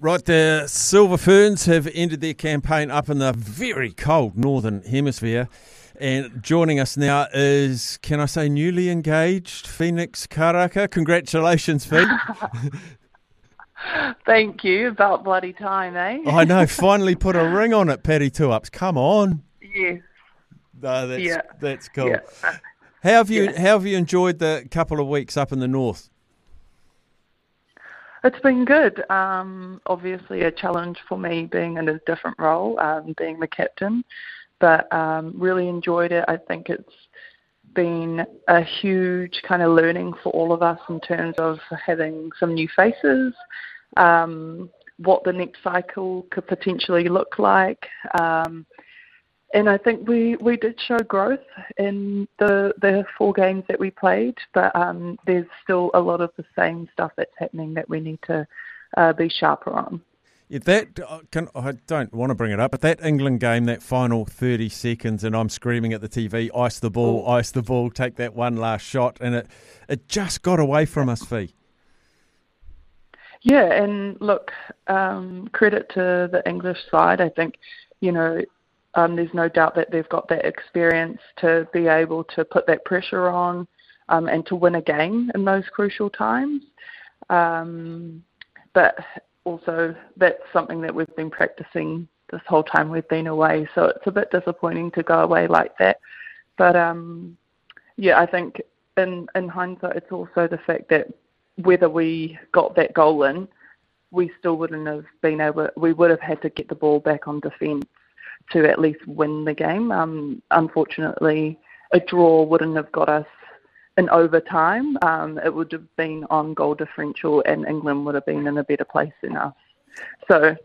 Right, the Silver Ferns have ended their campaign up in the very cold northern hemisphere. And joining us now is, can I say, newly engaged Phoenix Karaka. Congratulations, Phoenix. Thank you. About bloody time, eh? I know. Finally put a ring on it, Paddy Two Ups. Come on. Yes. No, that's, Yeah. that's cool. Yeah. How have you Yeah. How have you enjoyed the couple of weeks up in the north? It's been good. Um, obviously, a challenge for me being in a different role, um, being the captain, but um, really enjoyed it. I think it's been a huge kind of learning for all of us in terms of having some new faces, um, what the next cycle could potentially look like. Um, and I think we, we did show growth in the the four games that we played, but um, there's still a lot of the same stuff that's happening that we need to uh, be sharper on. Yeah, that uh, can, I don't want to bring it up, but that England game, that final thirty seconds, and I'm screaming at the TV, "Ice the ball, Oh. ice the ball, take that one last shot," and it it just got away from us, Fee. Yeah, and look, um, credit to the English side. I think, you know, um, there's no doubt that they've got that experience to be able to put that pressure on um, and to win a game in those crucial times. Um, but also, that's something that we've been practicing this whole time we've been away. So it's a bit disappointing to go away like that. But um, yeah, I think in in hindsight, it's also the fact that whether we got that goal in, we still wouldn't have been able. We would have had to get the ball back on defence to at least win the game. Um, unfortunately, a draw wouldn't have got us in overtime. Um, it would have been on goal differential, and England would have been in a better place than us. So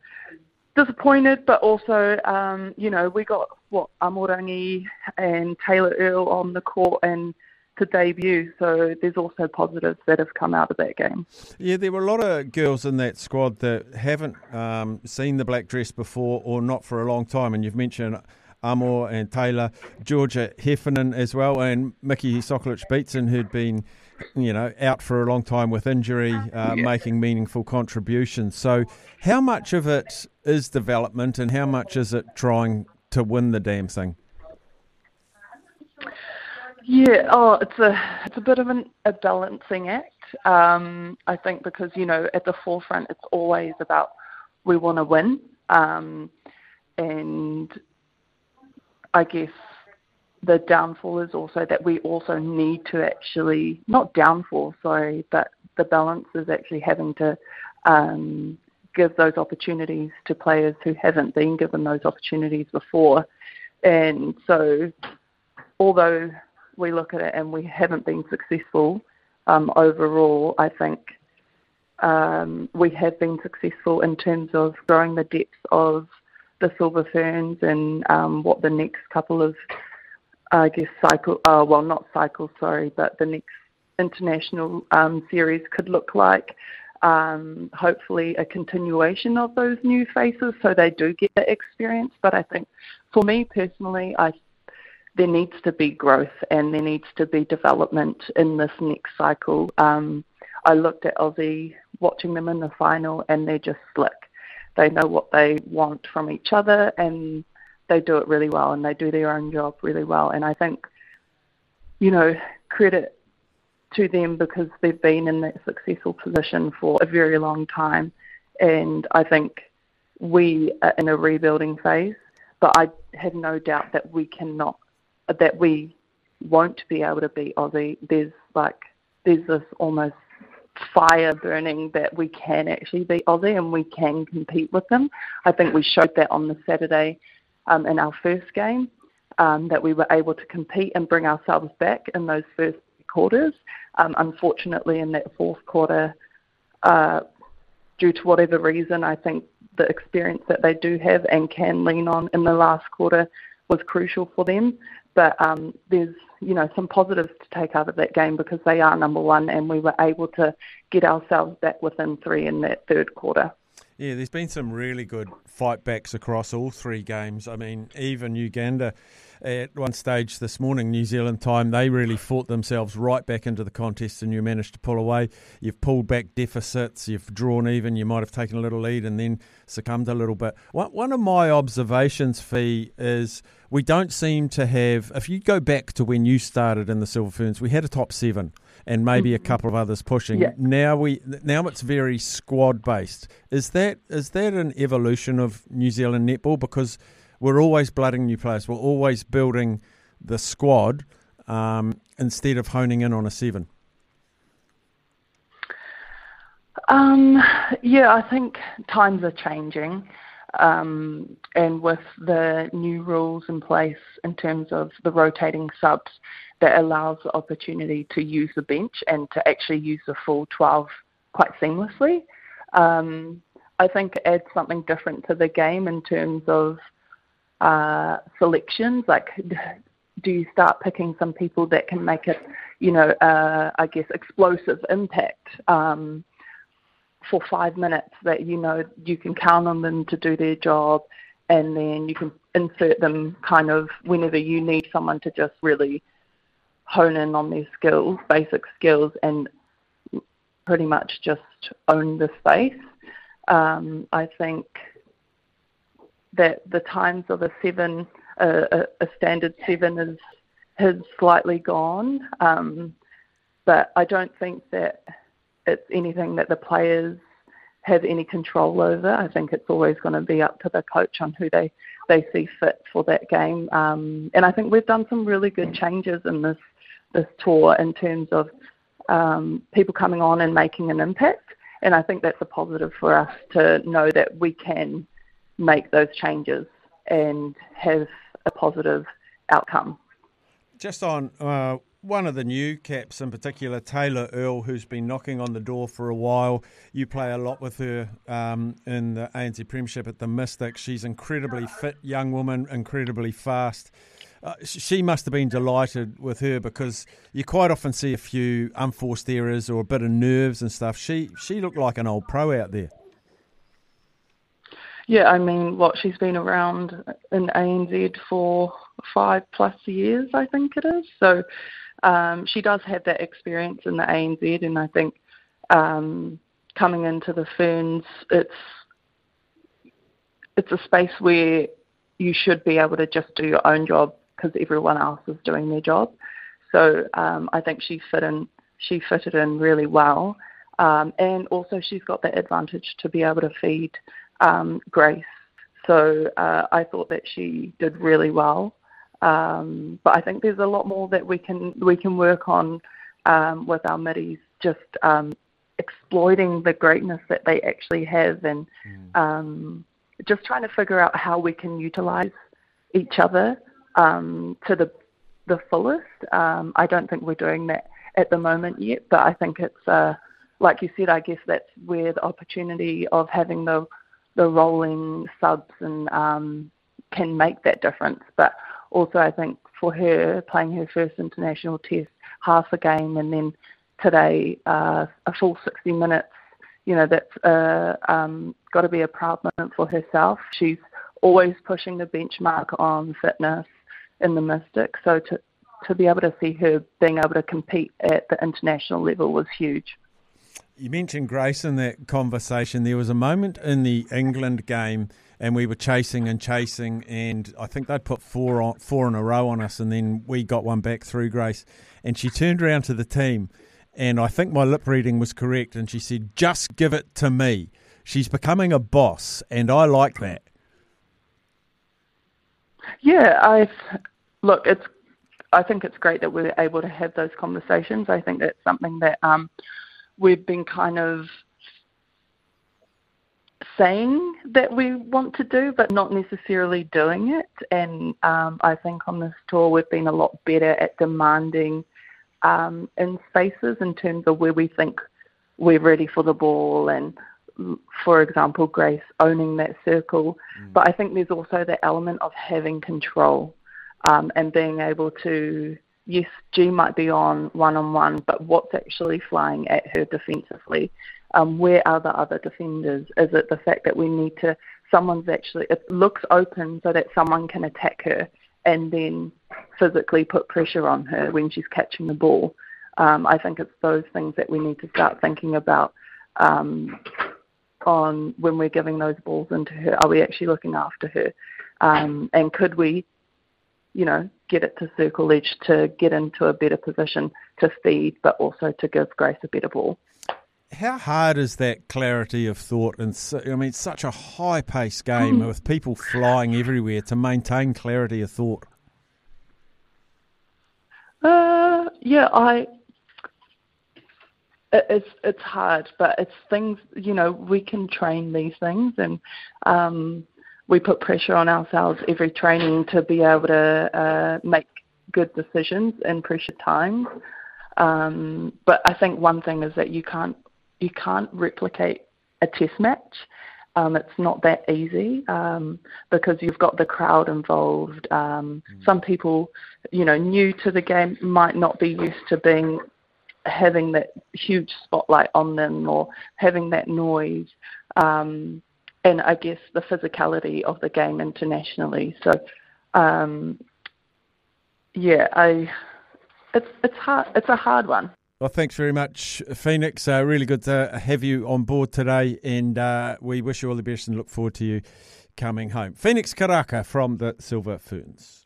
disappointed, but also, um, you know, we got what Amorangi and Taylor Earl on the court and to debut. So there's also positives that have come out of that game. Yeah, there were a lot of girls in that squad that haven't um, seen the black dress before or not for a long time, and you've mentioned. Amor and Taylor, Georgia Heffernan as well, and Mickey Sokolich Beatson, who'd been, you know, out for a long time with injury, uh, making meaningful contributions. So, how much of it is development, and how much is it trying to win the damn thing? Yeah, oh, it's a it's a bit of an, a balancing act. Um, I think because you know at the forefront, it's always about we want to win, um, and I guess the downfall is also that we also need to actually not downfall, sorry, but the balance is actually having to um, give those opportunities to players who haven't been given those opportunities before, and so although we look at it and we haven't been successful um, overall, I think um, we have been successful in terms of growing the depth of the silver ferns and um, what the next couple of, I guess, cycle, uh, well, not cycle, sorry, but the next international um, series could look like. Um, hopefully, a continuation of those new faces so they do get the experience. But I think for me personally, I there needs to be growth and there needs to be development in this next cycle. Um, I looked at Aussie, watching them in the final, and they're just slick. They know what they want from each other, and they do it really well, and they do their own job really well. And I think, you know, credit to them because they've been in that successful position for a very long time, and I think we are in a rebuilding phase. But I have no doubt that we cannot, that we won't be able to be Aussie. There's like there's this almost fire burning that we can actually be Aussie and we can compete with them. I think we showed that on the Saturday um, in our first game, um, that we were able to compete and bring ourselves back in those first quarters. Um, unfortunately, in that fourth quarter, uh, due to whatever reason, I think the experience that they do have and can lean on in the last quarter was crucial for them. But um, there's you know some positives to take out of that game because they are number one, and we were able to get ourselves back within three in that third quarter. Yeah, there's been some really good fight backs across all three games. I mean, even Uganda at one stage this morning, New Zealand time, they really fought themselves right back into the contest and you managed to pull away. You've pulled back deficits, you've drawn even, you might have taken a little lead and then succumbed a little bit. One of my observations, Fee, is we don't seem to have, if you go back to when you started in the Silver Ferns, we had a top seven and maybe a mm-hmm. couple of others pushing. Yeah. Now we now it's very squad based. Is that is that an evolution of New Zealand netball? Because we're always blooding new players. We're always building the squad um, instead of honing in on a seven. Um, yeah, I think times are changing. Um, and with the new rules in place in terms of the rotating subs, that allows the opportunity to use the bench and to actually use the full 12 quite seamlessly. Um, I think it adds something different to the game in terms of uh, selections. Like, do you start picking some people that can make it, you know, uh, I guess, explosive impact um, for five minutes that you know you can count on them to do their job, and then you can insert them kind of whenever you need someone to just really hone in on their skills, basic skills, and pretty much just own the space. Um, I think that the times of a seven, a, a, standard seven, is has slightly gone. Um, but I don't think that it's anything that the players have any control over. I think it's always going to be up to the coach on who they, they see fit for that game. Um, and I think we've done some really good changes in this this tour in terms of um, people coming on and making an impact. And I think that's a positive for us to know that we can make those changes and have a positive outcome. Just on uh, one of the new caps in particular, Taylor Earl, who's been knocking on the door for a while. You play a lot with her um, in the ANZ Premiership at the Mystics. She's incredibly fit young woman, incredibly fast. Uh, she must have been delighted with her because you quite often see a few unforced errors or a bit of nerves and stuff. She she looked like an old pro out there. Yeah, I mean, what she's been around in ANZ for five plus years, I think it is. So um, she does have that experience in the ANZ, and I think um, coming into the Ferns, it's it's a space where you should be able to just do your own job because everyone else is doing their job. So um, I think she fit in. She fitted in really well, um, and also she's got the advantage to be able to feed um, Grace. So uh, I thought that she did really well. Um, but I think there's a lot more that we can we can work on um, with our middies, just um, exploiting the greatness that they actually have, and mm. um, just trying to figure out how we can utilize each other um, to the the fullest. Um, I don't think we're doing that at the moment yet, but I think it's uh, like you said. I guess that's where the opportunity of having the the rolling subs and um, can make that difference. But also, I think for her playing her first international test, half a game, and then today uh, a full 60 minutes. You know that's uh, um, got to be a proud moment for herself. She's always pushing the benchmark on fitness in the Mystic. So to to be able to see her being able to compete at the international level was huge. You mentioned Grace in that conversation. There was a moment in the England game, and we were chasing and chasing, and I think they'd put four on, four in a row on us, and then we got one back through Grace. And she turned around to the team, and I think my lip reading was correct, and she said, "Just give it to me." she's becoming a boss, and I like that. Yeah, I look. It's. I think it's great that we're able to have those conversations. I think that's something that um, we've been kind of saying that we want to do, but not necessarily doing it. And um, I think on this tour, we've been a lot better at demanding um, in spaces in terms of where we think we're ready for the ball and for example, Grace owning that circle. Mm. But I think there's also the element of having control um, and being able to, yes, G might be on one on one, but what's actually flying at her defensively? Um, where are the other defenders? Is it the fact that we need to, someone's actually, it looks open so that someone can attack her and then physically put pressure on her when she's catching the ball? Um, I think it's those things that we need to start thinking about um, on when we're giving those balls into her. Are we actually looking after her? Um, and could we, you know, get it to circle edge to get into a better position to feed, but also to give Grace a better ball? how hard is that clarity of thought? And so, I mean, it's such a high-paced game mm. with people flying everywhere to maintain clarity of thought. Uh, yeah, I. It's it's hard, but it's things you know we can train these things, and um, we put pressure on ourselves every training to be able to uh, make good decisions in pressure times. Um, but I think one thing is that you can't you can't replicate a test match. Um, it's not that easy um, because you've got the crowd involved. Um, mm. Some people, you know, new to the game might not be used to being having that huge spotlight on them or having that noise. Um, and I guess the physicality of the game internationally. So, um, yeah, I it's it's hard. It's a hard one. Well, thanks very much, Phoenix. Uh, really good to have you on board today, and uh, we wish you all the best and look forward to you coming home. Phoenix Karaka from the Silver Ferns.